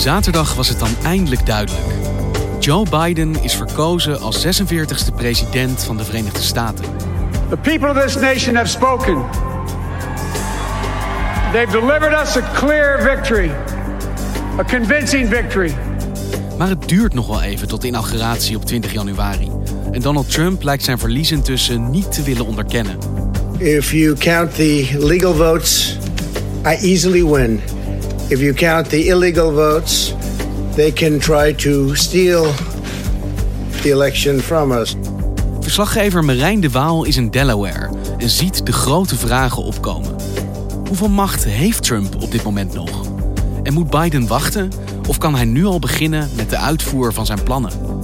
Zaterdag was het dan eindelijk duidelijk. Joe Biden is verkozen als 46e president van de Verenigde Staten. The people of this nation have spoken. They've delivered us a clear victory, a convincing victory. Maar het duurt nog wel even tot de inauguratie op 20 januari. En Donald Trump lijkt zijn verlies intussen niet te willen onderkennen. If you count the legal votes, I easily win. If you count the illegal votes, they can try to steal the election from us. Verslaggever Marijn de Waal is in Delaware en ziet de grote vragen opkomen. Hoeveel macht heeft Trump op dit moment nog? En moet Biden wachten of kan hij nu al beginnen met de uitvoer van zijn plannen?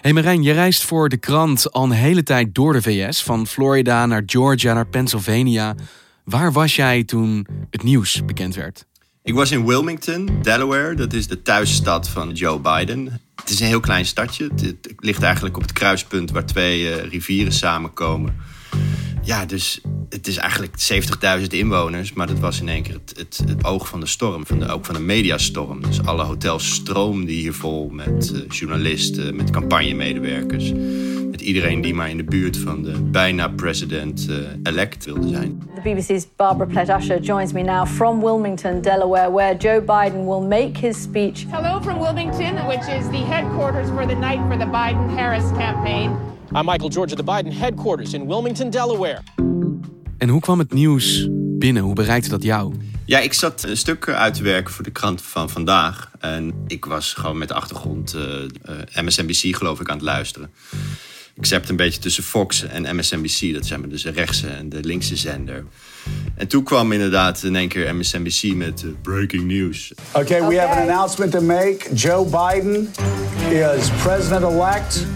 Hey Marijn, je reist voor de krant al een hele tijd door de VS, van Florida naar Georgia naar Pennsylvania. Waar was jij toen het nieuws bekend werd? Ik was in Wilmington, Delaware. Dat is de thuisstad van Joe Biden. Het is een heel klein stadje. Het ligt eigenlijk op het kruispunt waar twee uh, rivieren samenkomen. Ja, dus het is eigenlijk 70.000 inwoners, maar dat was in één keer het, het, het oog van de storm, van de, ook van de mediastorm. Dus alle hotels stroomden hier vol met uh, journalisten, met campagnemedewerkers. Met iedereen die maar in de buurt van de bijna president-elect uh, wilde zijn. The BBC's Barbara Plett-Usher joins me now from Wilmington, Delaware, where Joe Biden will make his speech. Hello from Wilmington, which is the headquarters for the night for the Biden-Harris campaign. I'm Michael George at the Biden headquarters in Wilmington, Delaware. En hoe kwam het nieuws binnen? Hoe bereikte dat jou? Ja, ik zat een stuk uit te werken voor de krant van vandaag. En ik was gewoon met de achtergrond uh, uh, MSNBC geloof ik aan het luisteren. Ik zat een beetje tussen Fox en MSNBC. Dat zijn dus de rechtse en de linkse zender. En toen kwam inderdaad in één keer MSNBC met uh, breaking news. Okay, we have an announcement to make. Joe Biden is president-elect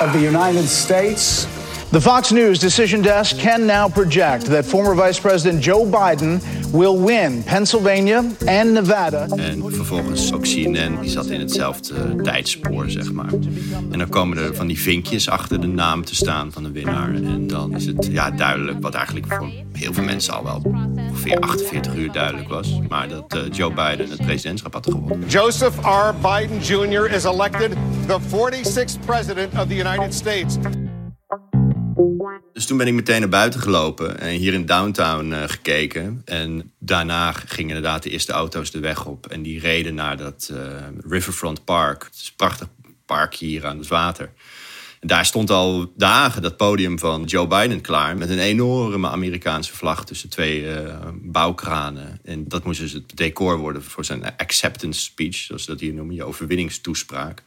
of the United States. The Fox News decision desk can now project that former Vice President Joe Biden will win Pennsylvania and Nevada. En vervolgens ook CNN, die zat in hetzelfde tijdspoor, zeg maar. En dan komen er van die vinkjes achter de naam te staan van de winnaar. En dan is het ja, duidelijk, wat eigenlijk voor heel veel mensen al wel ongeveer 48 uur duidelijk was. Maar dat uh, Joe Biden het presidentschap had gewonnen. Joseph R. Biden Jr. is elected the 46th president of the United States. Dus toen ben ik meteen naar buiten gelopen en hier in downtown uh, gekeken. En daarna gingen inderdaad de eerste auto's de weg op. En die reden naar dat uh, Riverfront Park. Het is een prachtig park hier aan het water. En daar stond al dagen dat podium van Joe Biden klaar. Met een enorme Amerikaanse vlag tussen twee uh, bouwkranen. En dat moest dus het decor worden voor zijn acceptance speech. Zoals ze dat hier noemen, je overwinningstoespraak.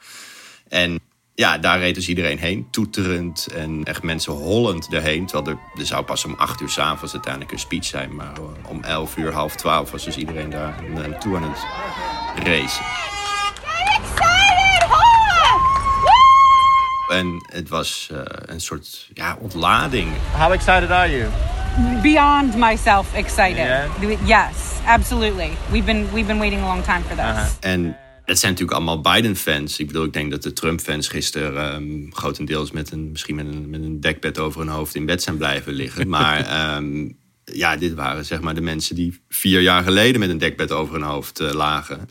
En ja, daar reed dus iedereen heen, toeterend en echt mensen hollend erheen. Terwijl er, er zou pas om acht uur s'avonds uiteindelijk een speech zijn. Maar om elf uur, half twaalf was dus iedereen daar naartoe aan het racen. En het was uh, een soort ja, ontlading. How excited are you? Beyond myself excited. Yeah? Yes, absolutely. We've been, we've been waiting a long time for this. Uh -huh. En het zijn natuurlijk allemaal Biden-fans. Ik bedoel, ik denk dat de Trump-fans gisteren um, grotendeels met een, misschien met een, met een dekbed over hun hoofd in bed zijn blijven liggen. Maar um, ja, dit waren zeg maar de mensen die vier jaar geleden met een dekbed over hun hoofd uh, lagen.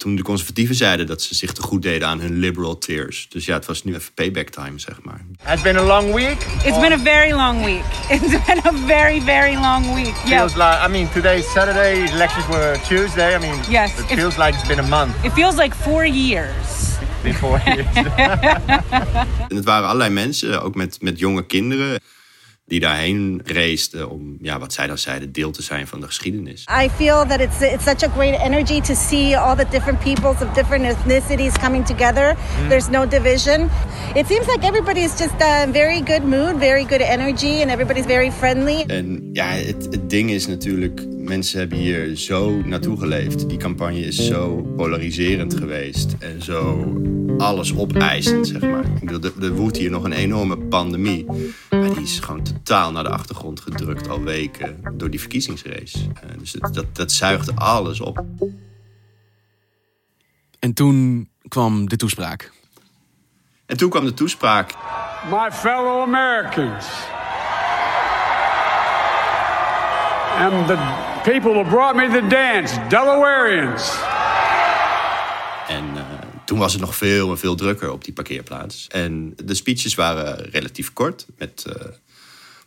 Toen de conservatieven zeiden dat ze zich te goed deden aan hun liberal tears. Dus ja, het was nu even payback time, zeg maar. Has been a long week. It's been a very long week. It's been a very, very long week. Feels like, I mean, today's Saturday, elections were Tuesday. I mean, yes, it, feels like it's been a month. It feels like four years. Before years. en het waren allerlei mensen, ook met, met jonge kinderen die daarheen reisden om, ja, wat zij dan zeiden, deel te zijn van de geschiedenis. I feel that it's it's such a great energy to see all the different peoples of different ethnicities coming together. Mm. There's no division. It seems like everybody is just uh, in very good mood, very good energy and everybody's very friendly. En ja, het, het ding is natuurlijk, mensen hebben hier zo naartoe geleefd. Die campagne is zo polariserend geweest en zo alles opeisend, zeg maar. Ik bedoel, er woedt hier nog een enorme pandemie. Maar die is gewoon totaal naar de achtergrond gedrukt al weken door die verkiezingsrace. Uh, dus dat, dat, dat zuigt alles op. En toen kwam de toespraak. En toen kwam de toespraak. My fellow Americans. And the people who brought me the dance, Delawareans. En toen was het nog veel en veel drukker op die parkeerplaats. En de speeches waren relatief kort, met uh,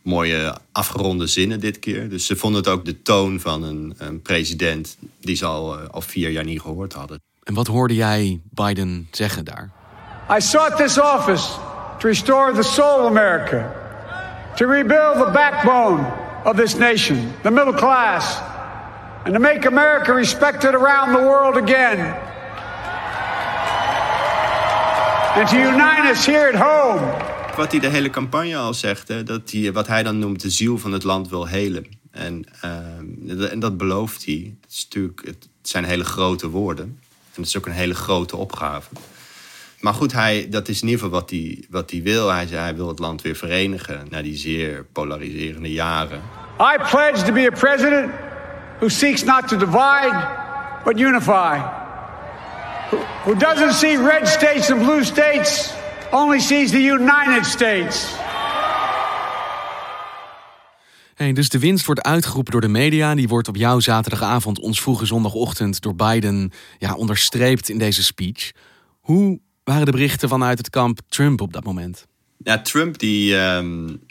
mooie afgeronde zinnen dit keer. Dus ze vonden het ook de toon van een, een president die ze al, uh, al vier jaar niet gehoord hadden. En wat hoorde jij Biden zeggen daar? I sought this office to restore the soul of America, to rebuild the backbone of this nation, the middle class, and to make America respected around the world again. And to unite us here at home. Wat hij de hele campagne al zegt, hè, dat hij wat hij dan noemt de ziel van het land wil helen. En, uh, en dat belooft hij. Het, is natuurlijk, het zijn hele grote woorden. En het is ook een hele grote opgave. Maar goed, hij, dat is in ieder geval wat hij, wat hij wil. Hij, zei, hij wil het land weer verenigen na die zeer polariserende jaren. I pledge to be a president who seeks not to divide, but unify. Who, doesn't see red states and blue states, only sees the United States. Hey, dus de winst wordt uitgeroepen door de media. Die wordt op jouw zaterdagavond, ons vroege zondagochtend, door Biden ja, onderstreept in deze speech. Hoe waren de berichten vanuit het kamp Trump op dat moment? Ja, Trump die um,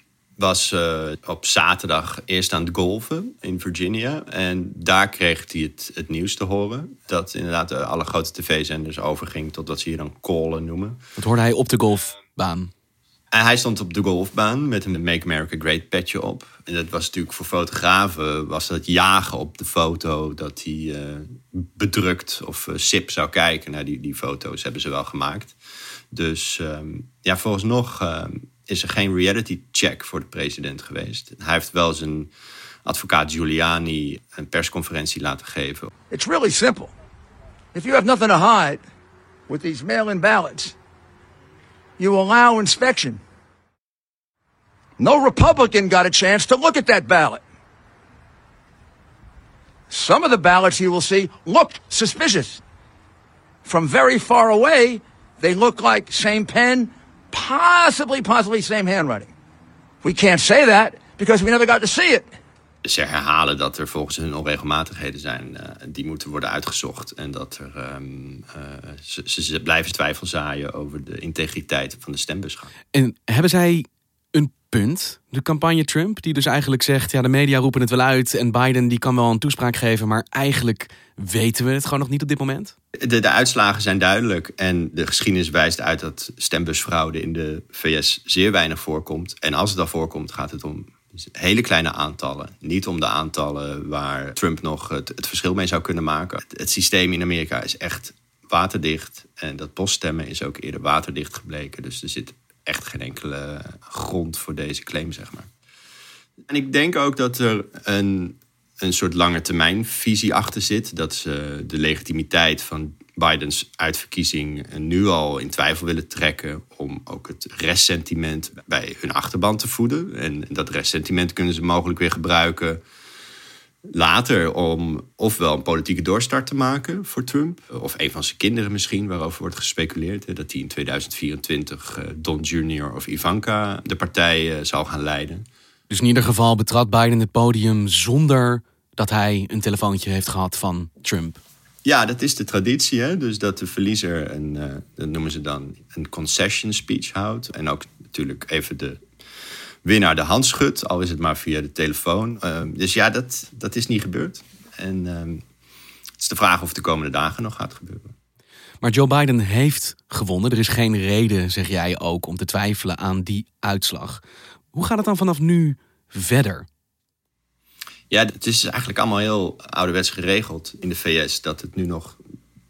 was uh, op zaterdag eerst aan het golven in Virginia. En daar kreeg hij het, het nieuws te horen. Dat inderdaad alle grote tv-zenders overging tot wat ze hier dan callen noemen. Dat hoorde hij op de golfbaan? En hij stond op de golfbaan met een Make America Great petje op. En dat was natuurlijk voor fotografen, was dat jagen op de foto... dat hij uh, bedrukt of uh, sip zou kijken. Nou, die, die foto's hebben ze wel gemaakt. Dus um, ja, vooralsnog uh, is er geen reality check voor de president geweest. Hij heeft wel zijn advocaat Giuliani een persconferentie laten geven. It's really simple. If you have nothing to hide with these mail-in ballots... you allow inspection. No Republican got a chance to look at that ballot. Some of the ballots you will see look suspicious. From very far away, they look like same pen, possibly, possibly same handwriting. We can't say that because we never got to see it. Ze herhalen dat er volgens hun onregelmatigheden zijn uh, die moeten worden uitgezocht. En dat er, um, uh, ze, ze, blijven twijfel zaaien over de integriteit van de stembusgang. En hebben zij punt, de campagne Trump, die dus eigenlijk zegt: ja, de media roepen het wel uit en Biden die kan wel een toespraak geven, maar eigenlijk weten we het gewoon nog niet op dit moment? De, de uitslagen zijn duidelijk en de geschiedenis wijst uit dat stembusfraude in de VS zeer weinig voorkomt. En als het dan voorkomt, gaat het om hele kleine aantallen. Niet om de aantallen waar Trump nog het, verschil mee zou kunnen maken. Het, systeem in Amerika is echt waterdicht. En dat poststemmen is ook eerder waterdicht gebleken. Dus er zit echt geen enkele grond voor deze claim, zeg maar. En ik denk ook dat er een, een soort lange termijn visie achter zit. Dat ze de legitimiteit van Bidens uitverkiezing nu al in twijfel willen trekken om ook het restsentiment bij hun achterban te voeden. En dat restsentiment kunnen ze mogelijk weer gebruiken later om ofwel een politieke doorstart te maken voor Trump, of een van zijn kinderen misschien, waarover wordt gespeculeerd dat hij in 2024 Don Jr. of Ivanka de partij zal gaan leiden. Dus in ieder geval betrad Biden het podium zonder dat hij een telefoontje heeft gehad van Trump. Ja, dat is de traditie. Hè? Dus dat de verliezer een, uh, dat noemen ze dan een concession speech houdt. En ook natuurlijk even de winnaar de hand schudt, al is het maar via de telefoon. Uh, dus ja, dat, dat is niet gebeurd. En uh, het is de vraag of het de komende dagen nog gaat gebeuren. Maar Joe Biden heeft gewonnen. Er is geen reden, zeg jij ook, om te twijfelen aan die uitslag. Hoe gaat het dan vanaf nu verder? Ja, het is eigenlijk allemaal heel ouderwets geregeld in de VS dat het nu nog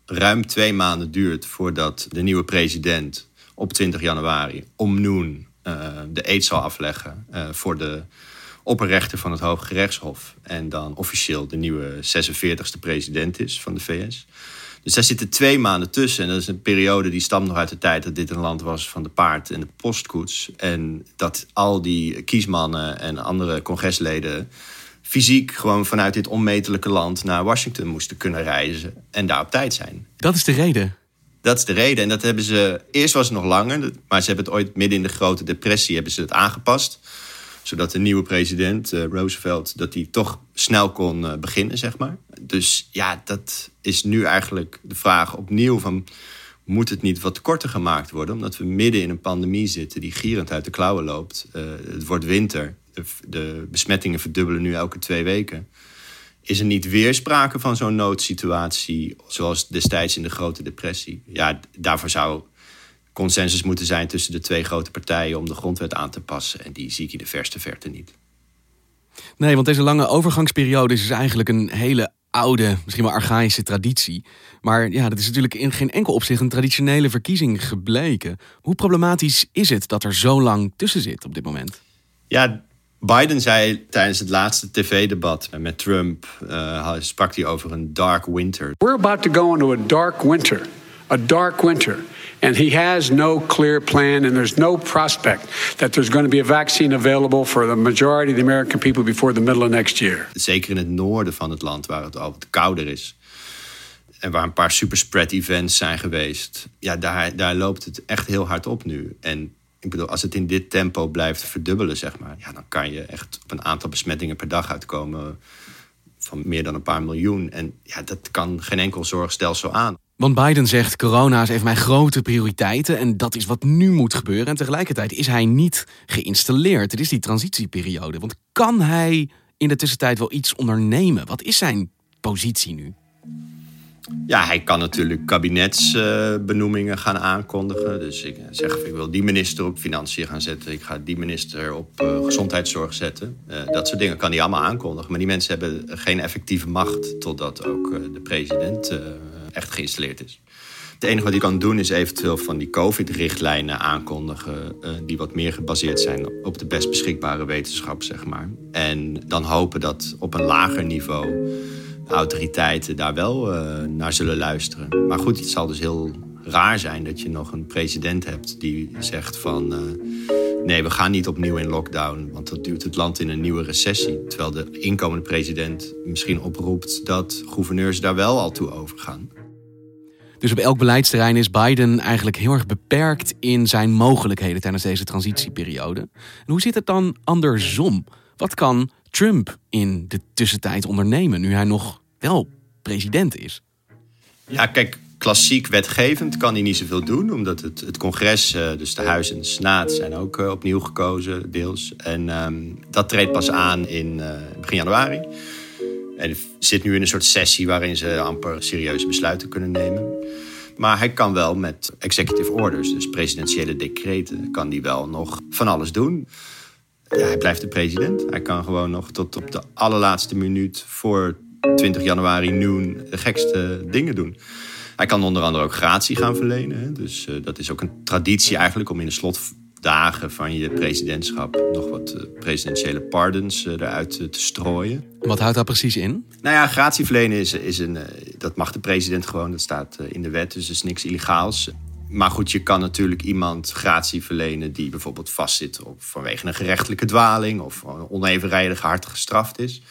ruim twee maanden duurt voordat de nieuwe president op 20 januari om noon de eed zal afleggen uh, voor de opperrechter van het Hoge Gerechtshof. En dan officieel de nieuwe 46e president is van de VS. Dus daar zitten twee maanden tussen. En dat is een periode die stamt nog uit de tijd dat dit een land was van de paard en de postkoets. En dat al die kiesmannen en andere congresleden fysiek gewoon vanuit dit onmetelijke land naar Washington moesten kunnen reizen en daar op tijd zijn. Dat is de reden. Dat is de reden. En dat hebben ze. Eerst was het nog langer, maar ze hebben het ooit midden in de grote depressie hebben ze het aangepast. Zodat de nieuwe president, uh, Roosevelt, dat hij toch snel kon uh, beginnen, zeg maar. Dus ja, dat is nu eigenlijk de vraag opnieuw van... moet het niet wat korter gemaakt worden? Omdat we midden in een pandemie zitten die gierend uit de klauwen loopt. Uh, het wordt winter. De, de besmettingen verdubbelen nu elke twee weken. Is er niet weer sprake van zo'n noodsituatie, zoals destijds in de Grote Depressie? Ja, daarvoor zou consensus moeten zijn tussen de twee grote partijen om de grondwet aan te passen. En die zie ik in de verste verte niet. Nee, want deze lange overgangsperiode is dus eigenlijk een hele oude, misschien wel archaïsche traditie. Maar ja, dat is natuurlijk in geen enkel opzicht een traditionele verkiezing gebleken. Hoe problematisch is het dat er zo lang tussen zit op dit moment? Ja, Biden zei tijdens het laatste tv-debat met Trump, uh, sprak hij over een dark winter. We're about to go into a dark winter. A dark winter. And he has no clear plan, and there's no prospect that there's going to be a vaccine available for the majority of the American people before the middle of next year. Zeker in het noorden van het land, waar het al wat kouder is. En waar een paar superspread events zijn geweest. Ja, daar, daar loopt het echt heel hard op nu. En ik bedoel, als het in dit tempo blijft verdubbelen, zeg maar, ja, dan kan je echt op een aantal besmettingen per dag uitkomen van meer dan een paar miljoen. En ja, dat kan geen enkel zorgstelsel aan. Want Biden zegt: corona is even mijn grote prioriteiten en dat is wat nu moet gebeuren. En tegelijkertijd is hij niet geïnstalleerd. Het is die transitieperiode. Want kan hij in de tussentijd wel iets ondernemen? Wat is zijn positie nu? Ja, hij kan natuurlijk kabinetsbenoemingen gaan aankondigen. Dus ik zeg, ik wil die minister op financiën gaan zetten. Ik ga die minister op uh, gezondheidszorg zetten. Uh, dat soort dingen kan hij allemaal aankondigen. Maar die mensen hebben geen effectieve macht... totdat ook uh, de president echt geïnstalleerd is. Het enige wat hij kan doen is eventueel van die COVID-richtlijnen aankondigen... die wat meer gebaseerd zijn op de best beschikbare wetenschap, zeg maar. En dan hopen dat op een lager niveau autoriteiten daar wel uh, naar zullen luisteren. Maar goed, het zal dus heel raar zijn dat je nog een president hebt die zegt van... Uh, nee, we gaan niet opnieuw in lockdown, want dat duwt het land in een nieuwe recessie. Terwijl de inkomende president misschien oproept dat gouverneurs daar wel al toe overgaan. Dus op elk beleidsterrein is Biden eigenlijk heel erg beperkt in zijn mogelijkheden tijdens deze transitieperiode. Hoe zit het dan andersom? Wat kan Trump in de tussentijd ondernemen nu hij nog wel president is? Ja, kijk, klassiek wetgevend kan hij niet zoveel doen, omdat het, het congres, eh, dus de Huis en de Senaat, zijn ook uh, opnieuw gekozen, deels. En um, dat treedt pas aan in uh, begin januari. En zit nu in een soort sessie waarin ze amper serieuze besluiten kunnen nemen. Maar hij kan wel met executive orders, dus presidentiële decreten, kan hij wel nog van alles doen. Ja, hij blijft de president. Hij kan gewoon nog tot op de allerlaatste minuut voor 20 januari noon de gekste dingen doen. Hij kan onder andere ook gratie gaan verlenen. Dus uh, dat is ook een traditie eigenlijk om in de slotdagen van je presidentschap nog wat uh, presidentiële pardons uh, eruit te strooien. Wat houdt dat precies in? Nou ja, gratie verlenen is, is een, dat mag de president gewoon, dat staat in de wet, dus is niks illegaals. Maar goed, je kan natuurlijk iemand gratie verlenen die bijvoorbeeld vastzit op, vanwege een gerechtelijke dwaling of onevenredig hard gestraft is.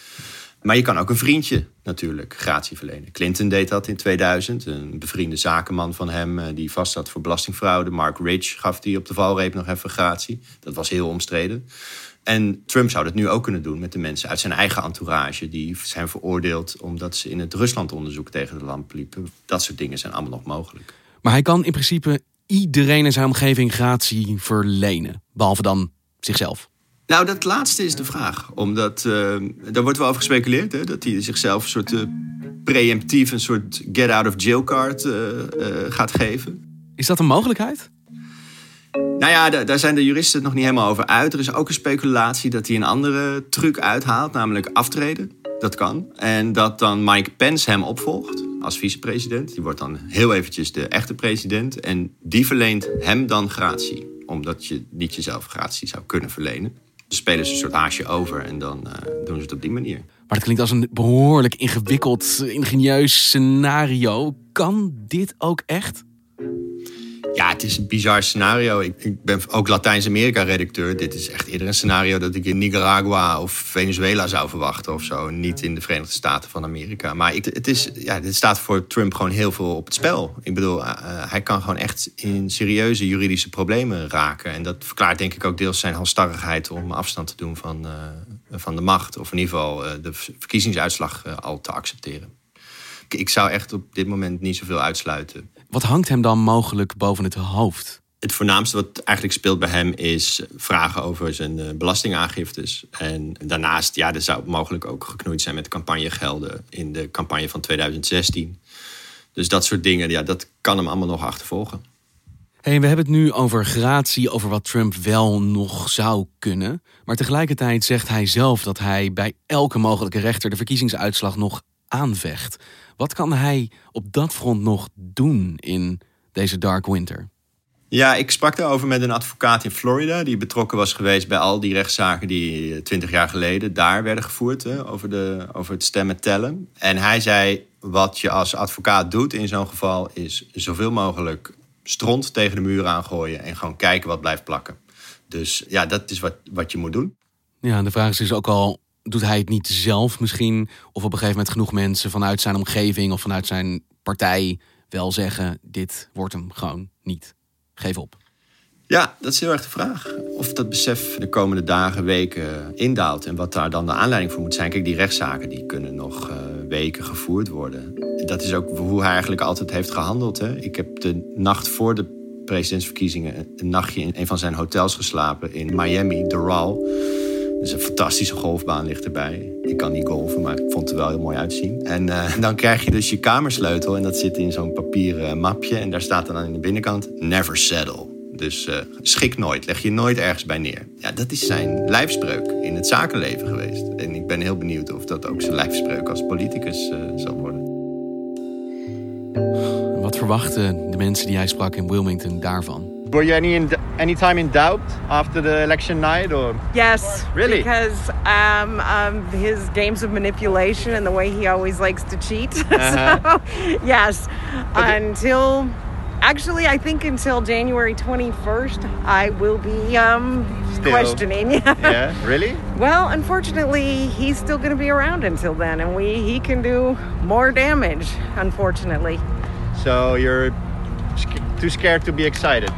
Maar je kan ook een vriendje natuurlijk gratie verlenen. Clinton deed dat in 2000. Een bevriende zakenman van hem eh, die vast zat voor belastingfraude. Mark Rich gaf die op de valreep nog even gratie. Dat was heel omstreden. En Trump zou dat nu ook kunnen doen met de mensen uit zijn eigen entourage. Die zijn veroordeeld omdat ze in het Ruslandonderzoek tegen de lamp liepen. Dat soort dingen zijn allemaal nog mogelijk. Maar hij kan in principe iedereen in zijn omgeving gratie verlenen. Behalve dan zichzelf. Nou, dat laatste is de vraag. Omdat, uh, daar wordt wel over gespeculeerd, hè, dat hij zichzelf een soort uh, preemptief, een soort get-out-of-jail card uh, gaat geven. Is dat een mogelijkheid? Nou ja, daar zijn de juristen het nog niet helemaal over uit. Er is ook een speculatie dat hij een andere truc uithaalt, namelijk aftreden. Dat kan. En dat dan Mike Pence hem opvolgt als vicepresident. Die wordt dan heel eventjes de echte president. En die verleent hem dan gratie. Omdat je niet jezelf gratie zou kunnen verlenen. Dus spelen ze een soort haasje over en dan uh, doen ze het op die manier. Maar het klinkt als een behoorlijk ingewikkeld, ingenieus scenario. Kan dit ook echt? Ja, het is een bizar scenario. Ik, ik ben ook Latijns-Amerika-redacteur. Dit is echt eerder een scenario dat ik in Nicaragua of Venezuela zou verwachten of zo. Niet in de Verenigde Staten van Amerika. Maar ik, het is, ja, dit staat voor Trump gewoon heel veel op het spel. Ik bedoel, uh, hij kan gewoon echt in serieuze juridische problemen raken. En dat verklaart denk ik ook deels zijn halstarrigheid om afstand te doen van, uh, van de macht. Of in ieder geval de verkiezingsuitslag al te accepteren. Ik zou echt op dit moment niet zoveel uitsluiten. Wat hangt hem dan mogelijk boven het hoofd? Het voornaamste wat eigenlijk speelt bij hem is vragen over zijn belastingaangiftes. En daarnaast, ja, er zou mogelijk ook geknoeid zijn met campagnegelden in de campagne van 2016. Dus dat soort dingen, ja, dat kan hem allemaal nog achtervolgen. Hey, we hebben het nu over gratie, over wat Trump wel nog zou kunnen. Maar tegelijkertijd zegt hij zelf dat hij bij elke mogelijke rechter de verkiezingsuitslag nog aanvecht. Wat kan hij op dat front nog doen in deze dark winter? Ja, ik sprak daarover met een advocaat in Florida... die betrokken was geweest bij al die rechtszaken... die twintig jaar geleden daar werden gevoerd... Hè, over, de, over het stemmen tellen. En hij zei, wat je als advocaat doet in zo'n geval... is zoveel mogelijk stront tegen de muur aangooien... en gewoon kijken wat blijft plakken. Dus ja, dat is wat, wat je moet doen. Ja, de vraag is dus ook al doet hij het niet zelf misschien? Of op een gegeven moment genoeg mensen vanuit zijn omgeving of vanuit zijn partij wel zeggen: dit wordt hem gewoon niet. Geef op. Ja, dat is heel erg de vraag. Of dat besef de komende dagen, weken indaalt en wat daar dan de aanleiding voor moet zijn. Kijk, die rechtszaken die kunnen nog uh, weken gevoerd worden. Dat is ook hoe hij eigenlijk altijd heeft gehandeld. Hè? Ik heb de nacht voor de presidentsverkiezingen een nachtje in een van zijn hotels geslapen in Miami, Doral. Dus een fantastische golfbaan ligt erbij. Ik kan niet golven, maar ik vond het er wel heel mooi uitzien. En uh, dan krijg je dus je kamersleutel en dat zit in zo'n papieren mapje. En daar staat dan aan de binnenkant never settle. Dus uh, schik nooit, leg je nooit ergens bij neer. Ja, dat is zijn lijfspreuk in het zakenleven geweest. En ik ben heel benieuwd of dat ook zijn lijfspreuk als politicus uh, zal worden. Wat verwachten de mensen die hij sprak in Wilmington daarvan? Were you any in, any time in doubt after the election night, or yes, really? Because um, um, his games of manipulation and the way he always likes to cheat. Uh-huh. so, yes, okay. until actually, I think until January twenty first, I will be um, questioning. yeah, really? Well, unfortunately, he's still going to be around until then, and we he can do more damage. Unfortunately. So you're too scared to be excited.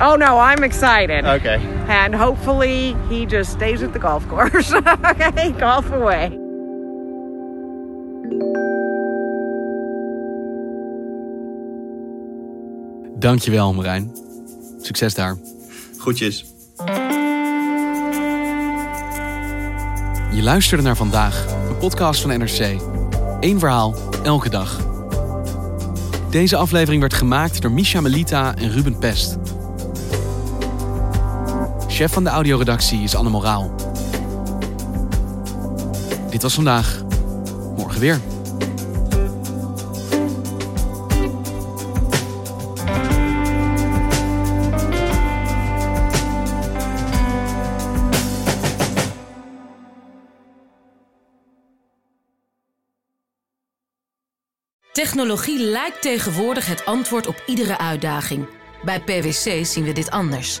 Oh no, I'm excited. Okay. And hopefully he just stays at the golf course. okay, golf away. Dankjewel Marijn. Succes daar. Groetjes. Je luisterde naar vandaag, een podcast van NRC. Eén verhaal, elke dag. Deze aflevering werd gemaakt door Misha Melita en Ruben Pest. Chef van de audioredactie is Anne Moraal. Dit was vandaag. Morgen weer. Technologie lijkt tegenwoordig het antwoord op iedere uitdaging. Bij PwC zien we dit anders.